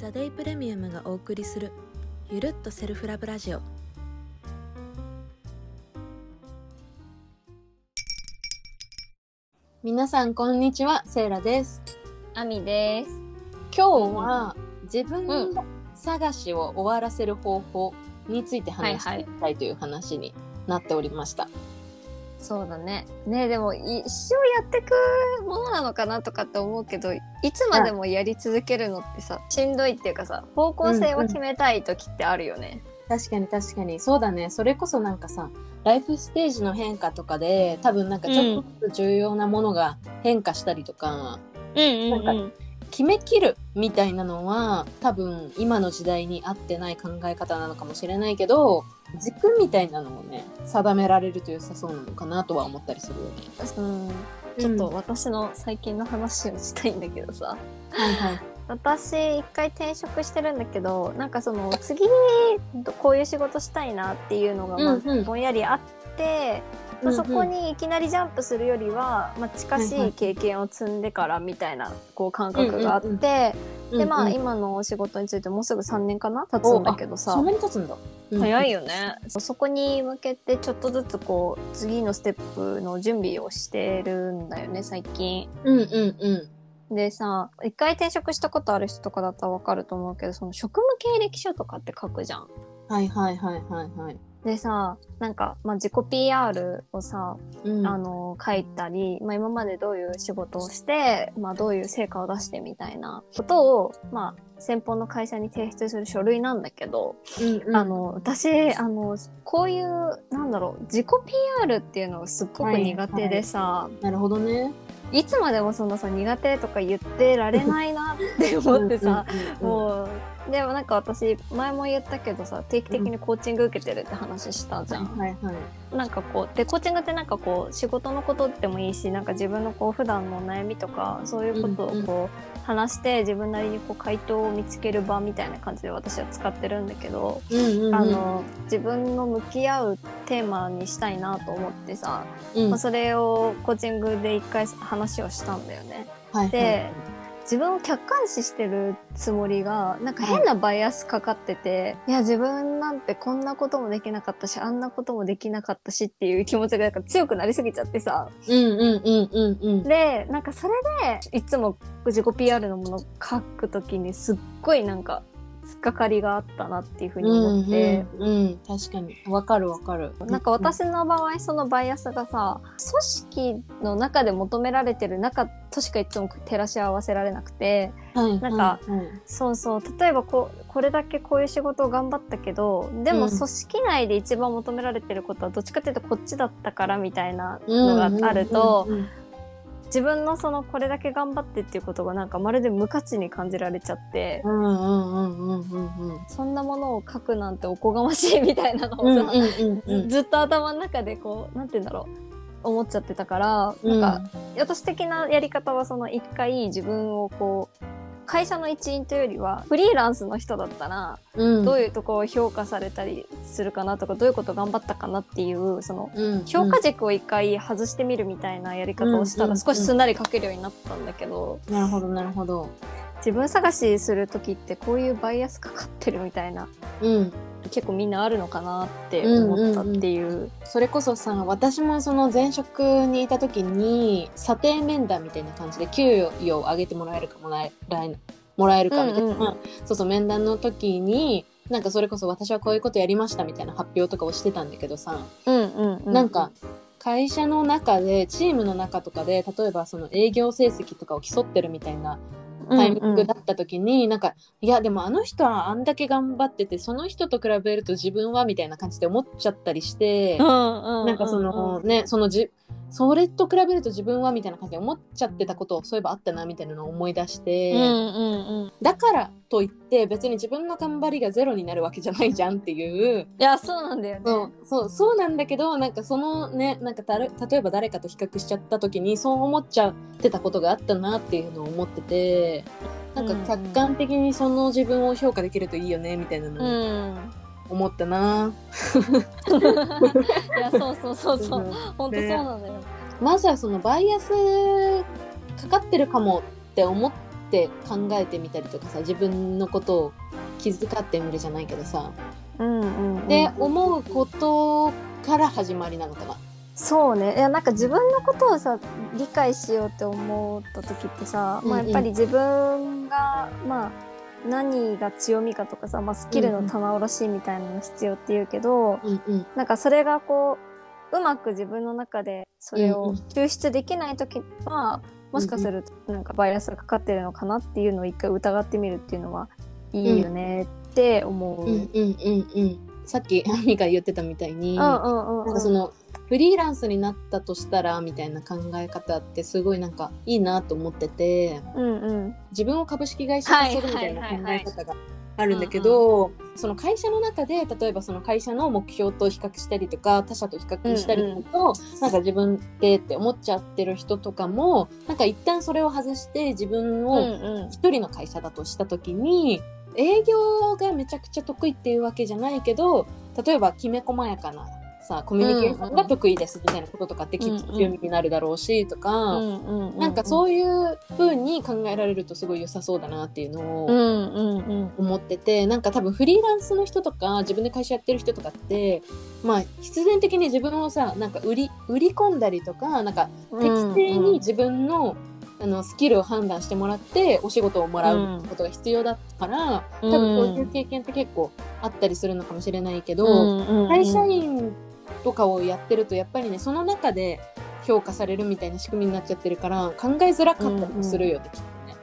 ザ・デイプレミアムがお送りするゆるっとセルフラブラジオ。皆さんこんにちはセイラです。あみです。今日は自分探しを終わらせる方法について話していきたいという話になっておりました、そうだね。ねでも一生やってくものなのかなとかって思うけど、いつまでもやり続けるのってさ、しんどいっていうかさ、方向性を決めたい時ってあるよね。確かに確かに。そうだね。それこそなんかさライフステージの変化とかで多分なんかちょっと重要なものが変化したりとか、うんうんうん決めきるみたいなのは多分今の時代に合ってない考え方なのかもしれないけど軸みたいなのをね定められると良さそうなのかなとは思ったりするよね。うん。ちょっと私の最近の話をしたいんだけどさ。はいはい。私一回転職してるんだけどなんかその次こういう仕事したいなっていうのがぼんやりあって、まあ、そこにいきなりジャンプするよりは、まあ、近しい経験を積んでからみたいなこう感覚があって、でまあ今のお仕事についてもうすぐ3年かな？経つんだけどさそんなに経つんだ。早いよ。よねそこに向けてちょっとずつこう次のステップの準備をしてるんだよね最近。うんうんうん。でさ、一回転職したことある人とかだったらわかると思うけど、その職務経歴書とかって書くじゃん。はいはいはいはいはい。でさ、なんか、まあ、自己 PR をさ、うん。あの、書いたり、まあ、今までどういう仕事をして、まあ、どういう成果を出してみたいなことを、まあ、先方の会社に提出する書類なんだけど、うんうん。あの、私、あの、こういう、なんだろう、自己 PR っていうのがすっごく苦手でさ、なるほどね。いつまでもそのさ苦手とか言ってられないなって思ってさ、もうでもなんか私前も言ったけどさ定期的にコーチング受けてるって話したじゃん。はいはい。なんかこうでコーチングってなんかこう仕事のことでもいいしなんか自分のこう普段の悩みとかそういうことをこう話して自分なりにこう回答を見つける場みたいな感じで私は使ってるんだけど、うんうんうんあ、の自分の向き合うテーマにしたいなと思ってさ、うんまあ、それをコーチングで一回話をしたんだよね。はいはいで自分を客観視してるつもりがなんか変なバイアスかかってて、いや自分なんてこんなこともできなかったしあんなこともできなかったしっていう気持ちがなんか強くなりすぎちゃってさうんうんうんうんうん。でなんかそれでいつも自己 PR のものを書くときにすっごいなんか突っかかりがあったなっていうふうに思って。うんうんうん、確かに。わかるわかる。なんか私の場合そのバイアスがさ組織の中で求められてる中としかいつも照らし合わせられなくてはいなんかはいはい。そうそう例えばこうこれだけこういう仕事を頑張ったけどでうん。も組織内で一番求められてることはどっちかっていうとこっちだったからみたいなのがあるとうんうんうん自分のそのこれだけ頑張ってっていうことがなんかまるで無価値に感じられちゃってうんうんうんうんうんうん。そんなものを書くなんておこがましいみたいなのをさ、うんうんうんうん。ずずっと頭の中でこうなんて言うんだろう思っちゃってたから、うんなん。か私的なやり方はその一回自分をこう会社の一員というよりはフリーランスの人だったらうん。どういうところを評価されたりするかなとかどういうこと頑張ったかなっていうそのうん評価軸を一回外してみるみたいなやり方をしたうんら少しすんなり書けるようになったんだけどなるほどなるほど。自分探しする時ってこういうバイアスかかってるみたいなうん結構みんなあるのかなって思ったっていう。それこそさ私もその前職にいた時に査定面談みたいな感じで給与を上げてもらえるかもらえもらえるかみたいな、うんうんうん。そうそう面談の時になんかそれこそ私はこういうことやりましたみたいな発表とかをしてたんだけどさ、うんうんうん、なんか会社の中でチームの中とかで例えばその営業成績とかを競ってるみたいなタイミングだった時に、なんかいやでもあの人はあんだけ頑張っててその人と比べると自分はみたいな感じで思っちゃったりして、ななんかそのねそのじそれと比べると自分はみたいな感じで思っちゃってたことをそういえばあったなみたいなのを思い出して、うんうんうん、だからといって別に自分の頑張りがゼロになるわけじゃないじゃんっていう。いやそうなんだよね。そうそうなんだけどなんかそのねなんかたる例えば誰かと比較しちゃった時にそう思っちゃってたことがあったなっていうのを思っててなんか客観的にその自分を評価できるといいよねみたいなうのをん、思ったな、いやそうそうそうそう。うん。本当そうなんだよ。まずはそのバイアスかかってるかもって思っって考えてみたりとかさ自分のことを気遣ってみるじゃないけどさ、うんうんうんで思うことから始まりなのかな。そうね。いやなんか自分のことをさ理解しようって思った時ってさ、まあ、うん。うんやっぱり自分がまあ何が強みかとかさ、まあ、スキルの棚卸しみたいなの必要って言うけど、うんうん。なんかそれがこううまく自分の中でそれをうんうん。抽出できない時は、もしかするとなんかバイアスがかかってるのかなっていうのを一回疑ってみるっていうのはいいよねって思う。うんうんうんうん。さっきアミが言ってたみたいに、うんうんうん。なんかそのフリーランスになったとしたらみたいな考え方ってすごいなんかいいなと思っててうんうん。自分を株式会社化するみたいな考え方があるんだけどその会社の中で例えばその会社の目標と比較したりとか他社と比較したりすると、なんか自分でって思っちゃってる人とかもなんか一旦それを外して自分うんをうん。一人の会社だとした時に営業がめちゃくちゃ得意っていうわけじゃないけど例えばきめ細やかなさコミュニケーションが得意ですみたいなこととかってきっと強みになるだろうしとか、なんかうそういう風に考えられるとすごい良さそうだなっていうのを思っててなんか多分フリーランスの人とか自分で会社やってる人とかってまあ必然的に自分をさなんか売り売り込んだりとかなんかうん適正に自分の,、あのスキルを判断してもらってお仕事をもらうことが必要だから、うん。多分そういう経験って結構あったりするのかもしれないけど、うん。会社員とかをやってるとやっぱりねその中で評価されるみたいな仕組みになっちゃってるから考えづらかったりもするよね、きっとね。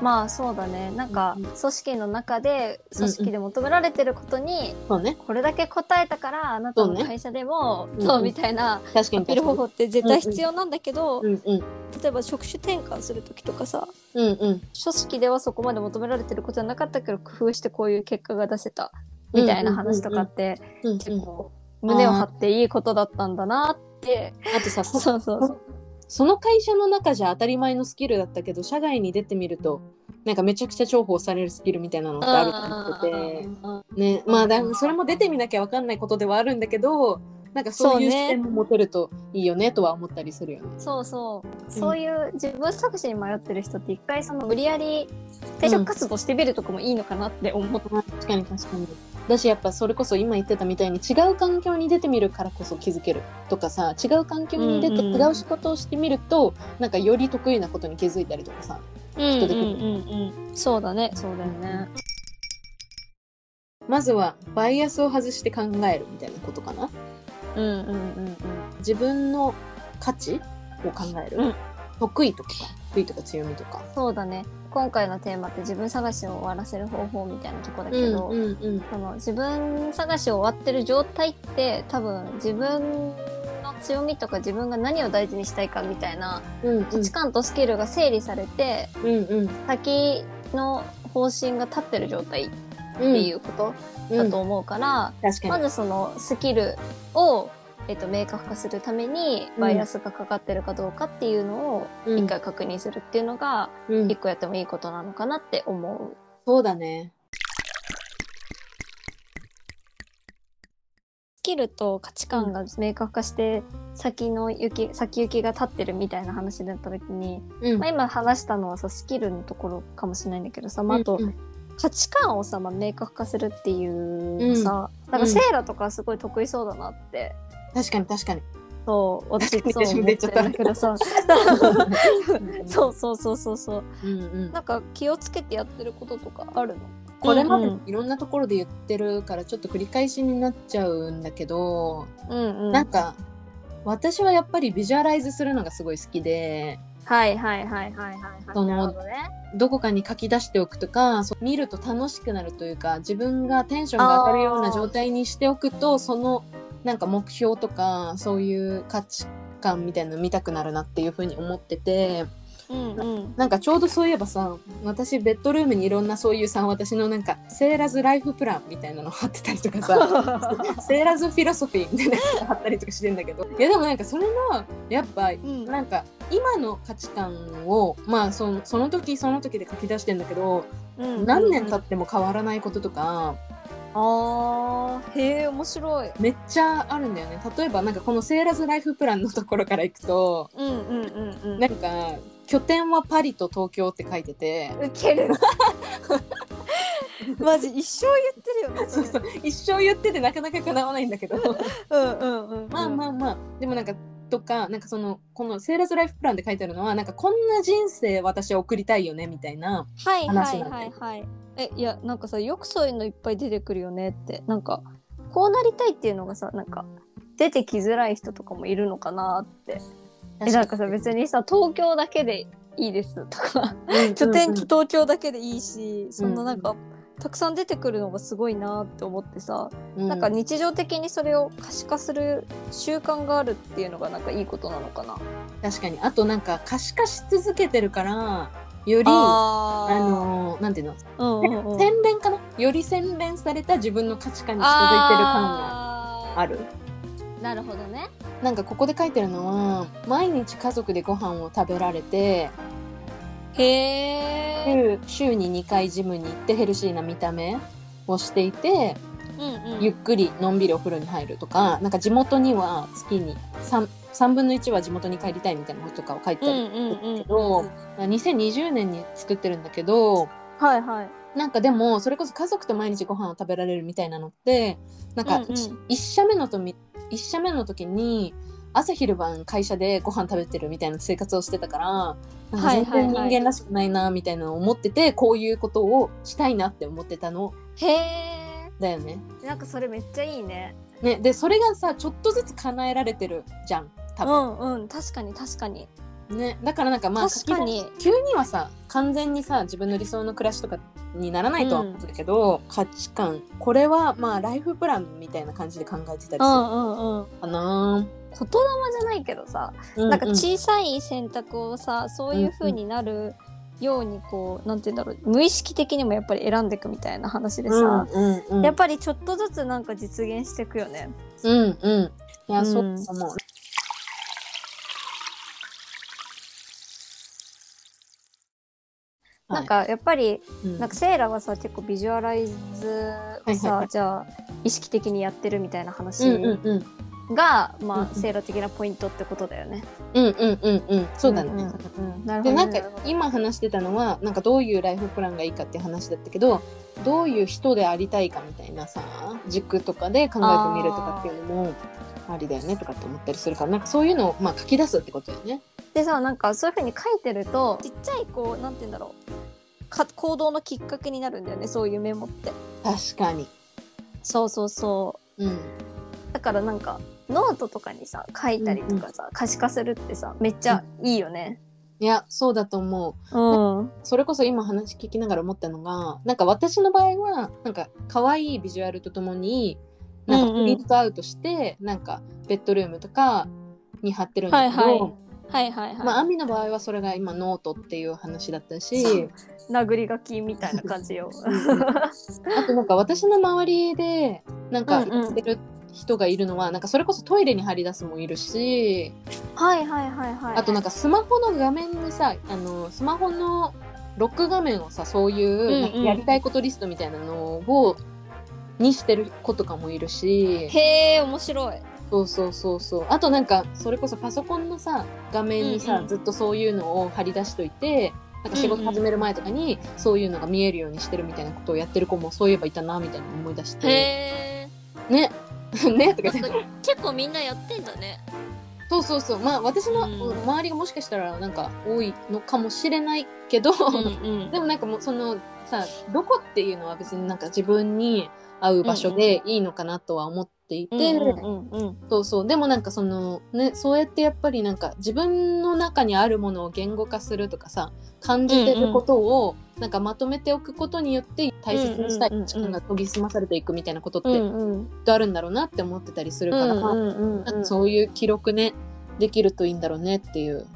まあそうだね。なんかうんうん。組織の中で組織で求められてることにそうね。これだけ答えたからあなたの会社でもうんうん。そうみたいな確かにアピール方法って絶対必要なんだけどうんうん。例えば職種転換する時とかさうんうん。組織ではそこまで求められてることはなかったけど工夫してこういう結果が出せたみたいな話とかってうんうん。結構胸を張っていいことだったんだなって。あとさ そそうそうそう。その会社の中じゃ当たり前のスキルだったけど社外に出てみるとなんかめちゃくちゃ重宝されるスキルみたいなのってあると思ってて。ねまあだそれも出てみなきゃ分かんないことではあるんだけどなんかそういう視点も持てるといいよねとは思ったりするよね。そうそう。そういう自分探しに迷ってる人って一回その無理やり転職活動してみるとかもいいのかなって思って、確かに確かに。だしやっぱそれこそ今言ってたみたいに違う環境に出てみるからこそ気づけるとかさ違う環境に出て違う仕事をしてみると、なんかより得意なことに気づいたりとかさうんうん人でうん。うんそうだね。そうだよね。まずはバイアスを外して考えるみたいなことかな。うんうんうんうん。自分の価値を考える、うん。得意とか得意とか強みとか。そうだね今回のテーマって自分探しを終わらせる方法みたいなとこだけど、うんうんその自分探しを終わってる状態って多分自分の強みとか自分が何を大事にしたいかみたいなうんうん。価値観とスキルが整理されて、うんうん。先の方針が立ってる状態っうんていうことだと思うから、確かに。まずそのスキルを、えっと、明確化するためにうん。バイアスがかかってるかどうかっていうのをうん。一回確認するっていうのがうん。一個やってもいいことなのかなって思う。そうだね。スキルと価値観が明確化して先の行き先行きが立ってるみたいな話だった時に、うん。まあ、今話したのはさスキルのところかもしれないんだけどさ、まあ、あとうんうん。価値観をさ、まあ、明確化するっていうさ、なんかセイラとかすごい得意そうだなって、確かに確かに。そう私そう思ってるんだけどさ。そうそうそうそうそう。うんうん。なんか気をつけてやってることとかあるの？これまでうんいろんなところで言ってるからちょっと繰り返しになっちゃうんだけど、うんうん。なんか私はやっぱりビジュアライズするのがすごい好きではいはいはいはいはいはい。そのね。どこかに書き出しておくとか見ると楽しくなるというか自分がテンションが上がるような状態にしておくとそのなんか目標とかそういう価値観みたいなの見たくなるなっていうふうに思っててうんうん。なんかちょうどそういえばさ私ベッドルームにいろんなそういうさ私のなんかセーラーズライフプランみたいなの貼ってたりとかさ セーラーズフィロソフィーみたいなやつ貼ったりとかしてんだけど いやでもなんかそれのやっぱうん。なんか今の価値観をまあそのその時その時で書き出してんだけど、うん。何年経っても変わらないこととかあー。へえ面白い。めっちゃあるんだよね。例えばなんかこのセーラーズライフプランのところからいくとうんうんうんうん。なんか拠点はパリと東京って書いてて。ウケる。マジ一生言ってるよね。そうそう。一生言っててなかなか叶わないんだけど。うんうんうん。まあまあまあ。でもなんかとかなんかそのこのセーラーズライフプランで書いてあるのはなんかこんな人生私は送りたいよねみたいなはいはい話なんだよはいはい。えいやなんかさよくそういうのいっぱい出てくるよねってなんかこうなりたいっていうのがさなんか出てきづらい人とかもいるのかなって。えなんかさ別にさ東京だけでいいですとか拠点うん東京だけでいいし、そんななんか、たくさん出てくるのがすごいなって思ってさ、うん。なんか日常的にそれを可視化する習慣があるっていうのがなんかいいことなのかな。確かに。あとなんか可視化し続けてるからよりああのなんていうの？の、うんうんうん、洗練かな？より洗練された自分の価値観に近づいてる感があある。ーなるほどね。なんかここで書いてるのは毎日家族でご飯を食べられてへえ。週週に2回ジムに行ってヘルシーな見た目をしていてうんうん。ゆっくりのんびりお風呂に入るとかなんか地元には月に 3, 3分の1は地元に帰りたいみたいなこととかを書いてあるうんうんうんけど、2020年に作ってるんだけどはいはい。なんかでもそれこそ家族と毎日ご飯を食べられるみたいなのってなんかうんうん一一社目のとみ一社目の時に朝昼晩会社でご飯食べてるみたいな生活をしてたからなんか全然人間らしくないなみたいなのを思っててこういうことをしたいなって思ってたのへえ。だよね。なんかそれめっちゃいいね。ねでそれがさちょっとずつ叶えられてるじゃん多う分、んうん確かに確かに。ねだからなんかまあ確かに。急にはさ完全にさ自分の理想の暮らしとかにならないとは思うんだけど、価値観これはまあライフプランみたいな感じで考えてたりするうんうんうん。言霊じゃないけどさ、うんなんか小さい選択をさそういう風になるようにこうなんて言うんだろう無意識的にもやっぱり選んでいくみたいな話でさ、うんうんうん。やっぱりちょっとずつなんか実現していくよね。うんうん。いや、うん。そう思う。なんかやっぱりうん。なんかセイラはさ結構ビジュアライズをさ、はいはい。じゃあ意識的にやってるみたいな話うんうんうんが、まあ、セイラ的なポイントってことだよね。うんうんうんうんそうだね、んんうんなるほどねでなんか今話してたのはなんかどういうライフプランがいいかって話だったけどどういう人でありたいかみたいなさ軸とかで考えてみるとかっていうのもありだよねとかって思ったりするからなんかそういうのをまあ書き出すってことだよね。でさなんかそういうふうに書いてるとちっちゃいこうなんて言うんだろうか行動のきっかけになるんだよねそういうメモって。確かに。そうそうそううん。だからなんかノートとかにさ書いたりとかさ、可視化するってさめっちゃいいよね。いやそうだと思う。うん。それこそ今話聞きながら思ったのがなんか私の場合はなんか可愛いビジュアルとともになんかプリントアウトして、なんかベッドルームとかに貼ってるんだけど、はいはいはいはいはい。まあ、アミの場合はそれが今ノートっていう話だったそしう殴り書きみたいな感じよ。あとなんか私の周りでなんかやってる人がいるのは、なんかそれこそトイレに貼り出すもいるしはいはいはいはい。あとなんかスマホの画面にさあのスマホのロック画面をさそういうやりたいことリストみたいなのを、にしてる子とかもいるしへえ面白い。そうそうそうそうあとなんかそれこそパソコンのさ画面にさ、うんうんずっとそういうのを貼り出しといてなんか仕事始める前とかにそういうのが見えるようにしてるみたいなことをやってる子もそういえばいたなみたいなの思い出して。ね ねとか言って。結構みんなやってんだね。そうそうそう。まあ私のうん。周りがもしかしたらなんか多いのかもしれないけど、うんでもなんかもうそのさどこっていうのは別になんか自分に合う場所でいいのかなとは思っていて、うんうんうんそうそう。でもなんかそのねそうやってやっぱりなんか自分の中にあるものを言語化するとかさ感じてることをなんかまとめておくことによって大切にしたい時間が研ぎ澄まされていくみたいなことってきうん。うんっとあるんだろうなって思ってたりするから、うんかそういう記録ねできるといいんだろうねっていう。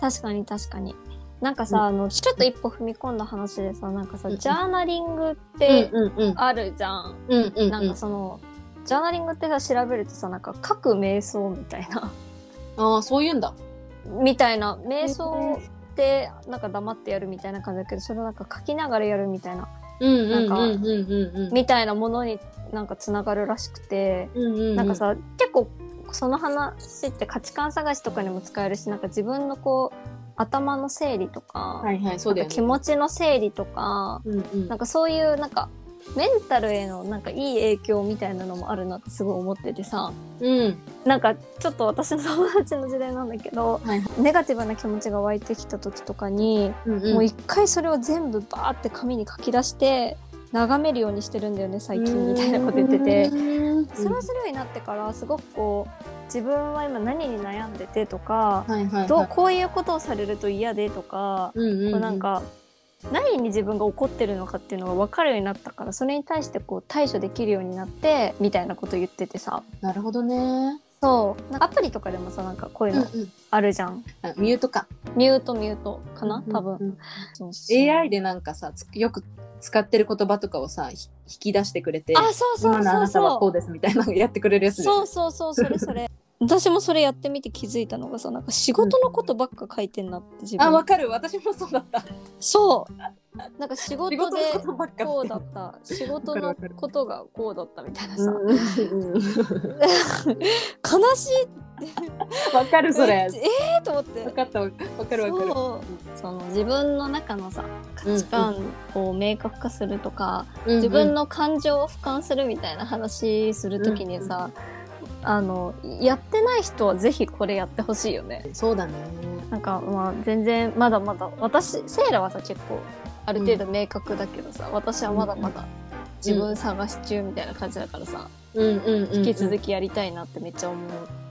確かに確かに。なんかさ、あのちょっと一歩踏み込んだ話でさなんかさ、うんうん。ジャーナリングってうんうんうん。あるじゃん。うんうんうん。なんかそのジャーナリングってさ調べるとさなんか書く瞑想みたいな。ああそういうんだ。みたいな。瞑想ってなんか黙ってやるみたいな感じだけどそれをなんか書きながらやるみたいな。みたいなものになんかつながるらしくて、うんうんうん。なんかさ結構その話って価値観探しとかにも使えるしなんか自分のこう頭の整理とか、はいはいね。か気持ちの整理とか、うんうん。なんかそういうなんかメンタルへのなんかいい影響みたいなのもあるなってすごい思っててさ。うん。なんかちょっと私の友達の時代なんだけど、はいネガティブな気持ちが湧いてきた時とかに、うんうん。もう一回それを全部バーって紙に書き出して眺めるようにしてるんだよね最近みたいなこと言ってて。うん。それをするようになってからすごくこう自分は今何に悩んでてとか、はいはいはい。どうこういうことをされると嫌でとか、うんうんうん。こうなんか何に自分が怒ってるのかっていうのが分かるようになったからそれに対してこう対処できるようになってみたいなこと言っててさ。なるほどね。そう。アプリとかでもさなんかこういうのうんうん。あるじゃん、あミュートか。ミュートミュートかな多分、うんうん。そうそう AI でなんかさつよく使ってる言葉とかをさひ引き出してくれてあそうそう今のあそうなたはそうこうですみたいなのやってくれるやつそうそうそうそれそれ私もそれやってみて気づいたのがさなんか仕事のことばっか書いてんなって自分。あわかる。私もそうだった。そう。なんか仕事でこうだった。仕事のことがこうだったみたいなさ、うんうんうん悲しい。わかるそれ。ええー、と思って。わかった。わわかるわかる。そう。その自分の中のさ価値観を明確化するとか、うんうん自分の感情を俯瞰するみたいな話するときにさ、あのやってない人はぜひこれやってほしいよね。そうだねなんかまあ全然まだまだ私セイラはさ結構ある程度明確だけどさ、私はまだまだ自分探し中みたいな感じだからさ、うんうんうんうん引き続きやりたいなってめっちゃ思う。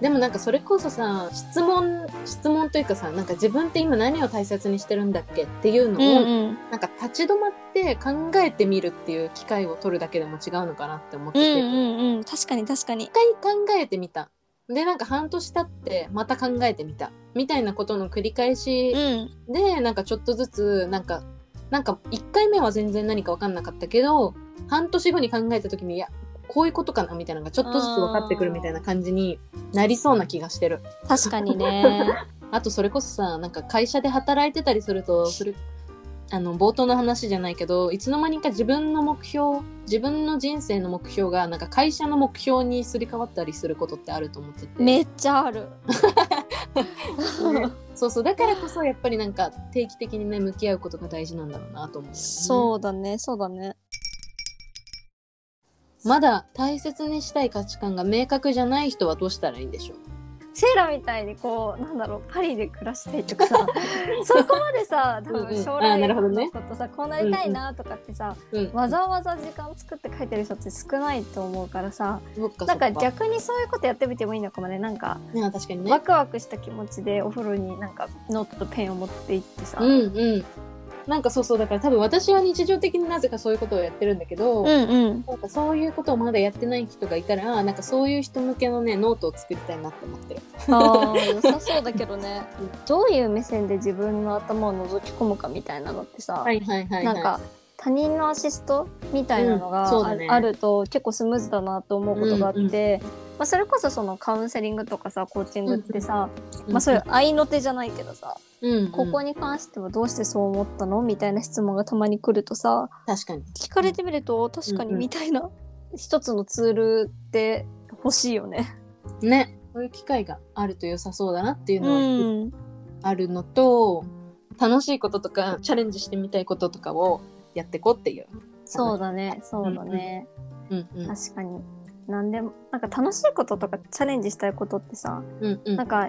でもなんかそれこそさ質問質問というかさなんか自分って今何を大切にしてるんだっけっていうのを、うんなんか立ち止まって考えてみるっていう機会を取るだけでも違うのかなって思ってて、うんうんうん。確かに確かに。一。回考えてみた。でなんか半年経ってまた考えてみた。みたいなことの繰り返しうん。で、なんかちょっとずつなんかなんか1回目は全然何か分かんなかったけど半年後に考えた時にいやこういうことかなみたいなのがちょっとずつ分かってくるみたいな感じになりそうな気がしてる。確かにね。あとそれこそさなんか会社で働いてたりするとそれあの冒頭の話じゃないけどいつの間にか自分の目標自分の人生の目標がなんか会社の目標にすり替わったりすることってあると思ってて、めっちゃある。ねそうそうだからこそやっぱりなんか定期的にね向き合うことが大事なんだろうなと思うねそうだね、そうだね。まだ大切にしたい価値観が明確じゃない人はどうしたらいいんでしょう？セイラみたいにこう、なんだろう、パリで暮らしたいとかさ、そこまでさ、多分将来なるほどね。のことさ、こうなりたいなとかってさ、うんわざわざ時間作って書いてる人って少ないと思うからさ、そっかなんか逆にそういうことやってみてもいいのかもね。なんか、確かにね。ワクワクした気持ちでお風呂になんかノートとペンを持って行ってさ、うんうんなんかそうそうだから多分私は日常的になぜかそういうことをやってるんだけど、うんうん。なんかそういうことをまだやってない人がいたらなんかそういう人向けのねノートを作りたいなって思ってる。ああ、良さそうだけどね。どういう目線で自分の頭を覗き込むかみたいなのってさ、はいはいはい、はい、なんか他人のアシストみたいなのうんがあ,、そうだね。ると結構スムーズだなと思うことがあって、うんうんまあ、それこそそのカウンセリングとかさコーチングってさ、うんまあ、そういう合いの手じゃないけどさ、うんうんここに関してはどうしてそう思ったのみたいな質問がたまに来るとさ確かに聞かれてみると確かにうんうんみたいな、一つのツールって欲しいよね。ねそういう機会があると良さそうだなっていううのはん、あるのと、楽しいこととかチャレンジしてみたいこととかをやってこっていう。そうだねそうだね。うんうん確かに。なんでも、なんか楽しいこととかチャレンジしたいことってさ、うんうんなんか、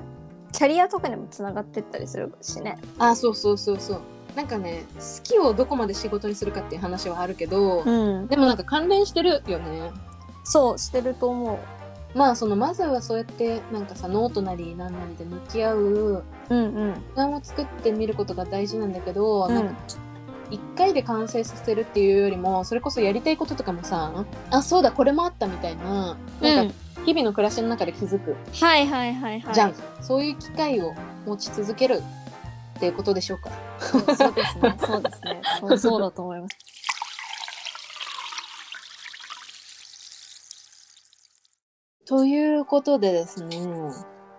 キャリアとかにもつながってったりするしね。あそうそうそうそうなんかね好きをどこまで仕事にするかっていう話はあるけど、うん。でもなんか関連してるよねそう、してると思う。まあそのまずはそうやってなんかさノートなりなんなりで向き合ううんうん。時間を作ってみることが大事なんだけど、うんなんか一回で完成させるっていうよりもそれこそやりたいこととかもさあそうだこれもあったみたいななんか日々の暮らしの中で気づくはいはいはいはい。じゃん、そういう機会を持ち続けるっていうことでしょうかそうそうですね。そうですね。そうそうだと思います。ということでですね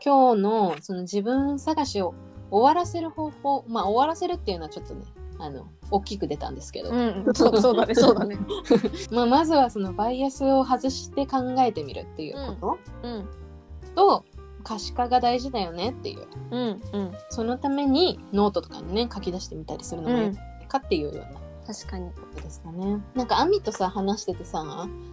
今日のその自分探しを終わらせる方法まあ終わらせるっていうのはちょっとねあの大きく出たんですけど、うん。そうそうだね、そうだね。まあ、まずはそのバイアスを外して考えてみるっていうこと、うん。と可視化が大事だよねっていう。うんうん。そのためにノートとかにね書き出してみたりするのもいいうん。かっていうような。確かに。ですかね。なんかアミとさ話しててさ、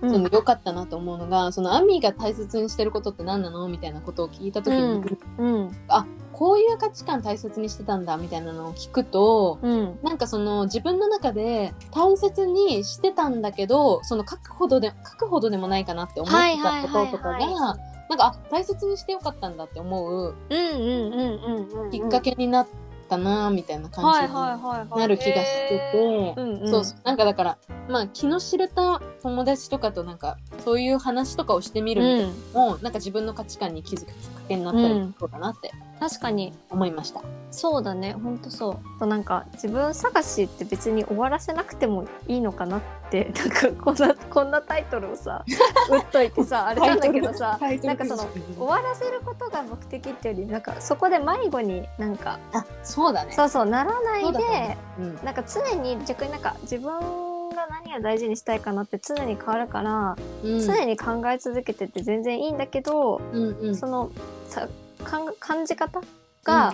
うん。その良かったなと思うのがそのアミが大切にしてることって何なの？みたいなことを聞いた時に、うんうん。あこういう価値観大切にしてたんだみたいなのを聞くとうん。なんかその自分の中で大切にしてたんだけどその書くほどで書くほどでもないかなって思ってたこととかが、はいはいはいはなんかあ大切にしてよかったんだって思ううんうんうんうんうん。きっかけになったなみたいな感じになる気がしてて。うんうん。そうそうなんかだからまあ気の知れた友達とかとなんかそういう話とかをしてみるうんのも、なんか自分の価値観に気づくきっかけになったりするかなって確かに。思いました。そうだね。ほんとそう。となんか自分探しって別に終わらせなくてもいいのかなって なんかこんなこんなタイトルをさ 打っといてさあれなんだけどさなんかその終わらせることが目的っていうよりなんかそこで迷子になんかあそうだね。そうそうならないでうう。ん。なんか常に逆になんか自分が何を大事にしたいかなって常に変わるから、うん。常に考え続けてて全然いいんだけど、うんうん。そのさ感じ方が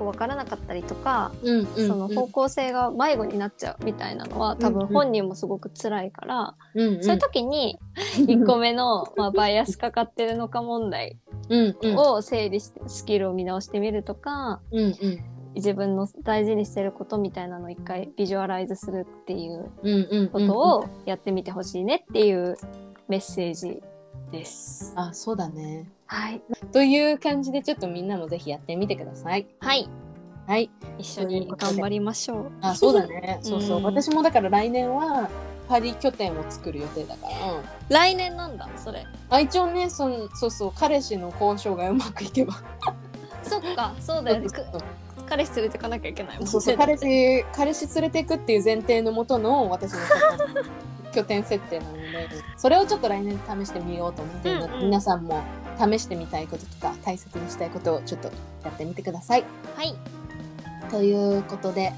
う分からなかったりとか、うんうんその方向性が迷子になっちゃうみたいなのは多分本人もすごく辛いから、うんうん。そういう時に 1個目の、まあ、バイアスかかってるのか問題を整理してスキルを見直してみるとかうんうん自分の大事にしてることみたいなのを一回ビジュアライズするっていううんうんことをやってみてほしいねっていうメッセージです。あそうだね。はい。という感じでちょっとみんなもぜひやってみてください。はい。はい。一緒に頑張りましょう。あそうだね。そうそう。うん私もだから来年はパリ拠点を作る予定だから。来年なんだ、それ。あ一応ねそんそうそう彼氏の交渉がうまくいけばそっか、そうだよね。彼氏連れてかなきゃいけないもんね。そうそう 彼氏彼氏連れていくっていう前提のもとの私の拠点設定なのでそれをちょっと来年試してみようと思っているので、うんうん皆さんも試してみたいこととか大切にしたいことをちょっとやってみてください。はい。ということで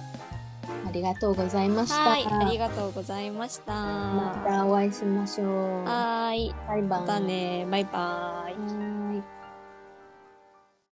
ありがとうございました。はい。ありがとうございました。またお会いしましょう。はーい。バイバイ。またね。バイバイ。うん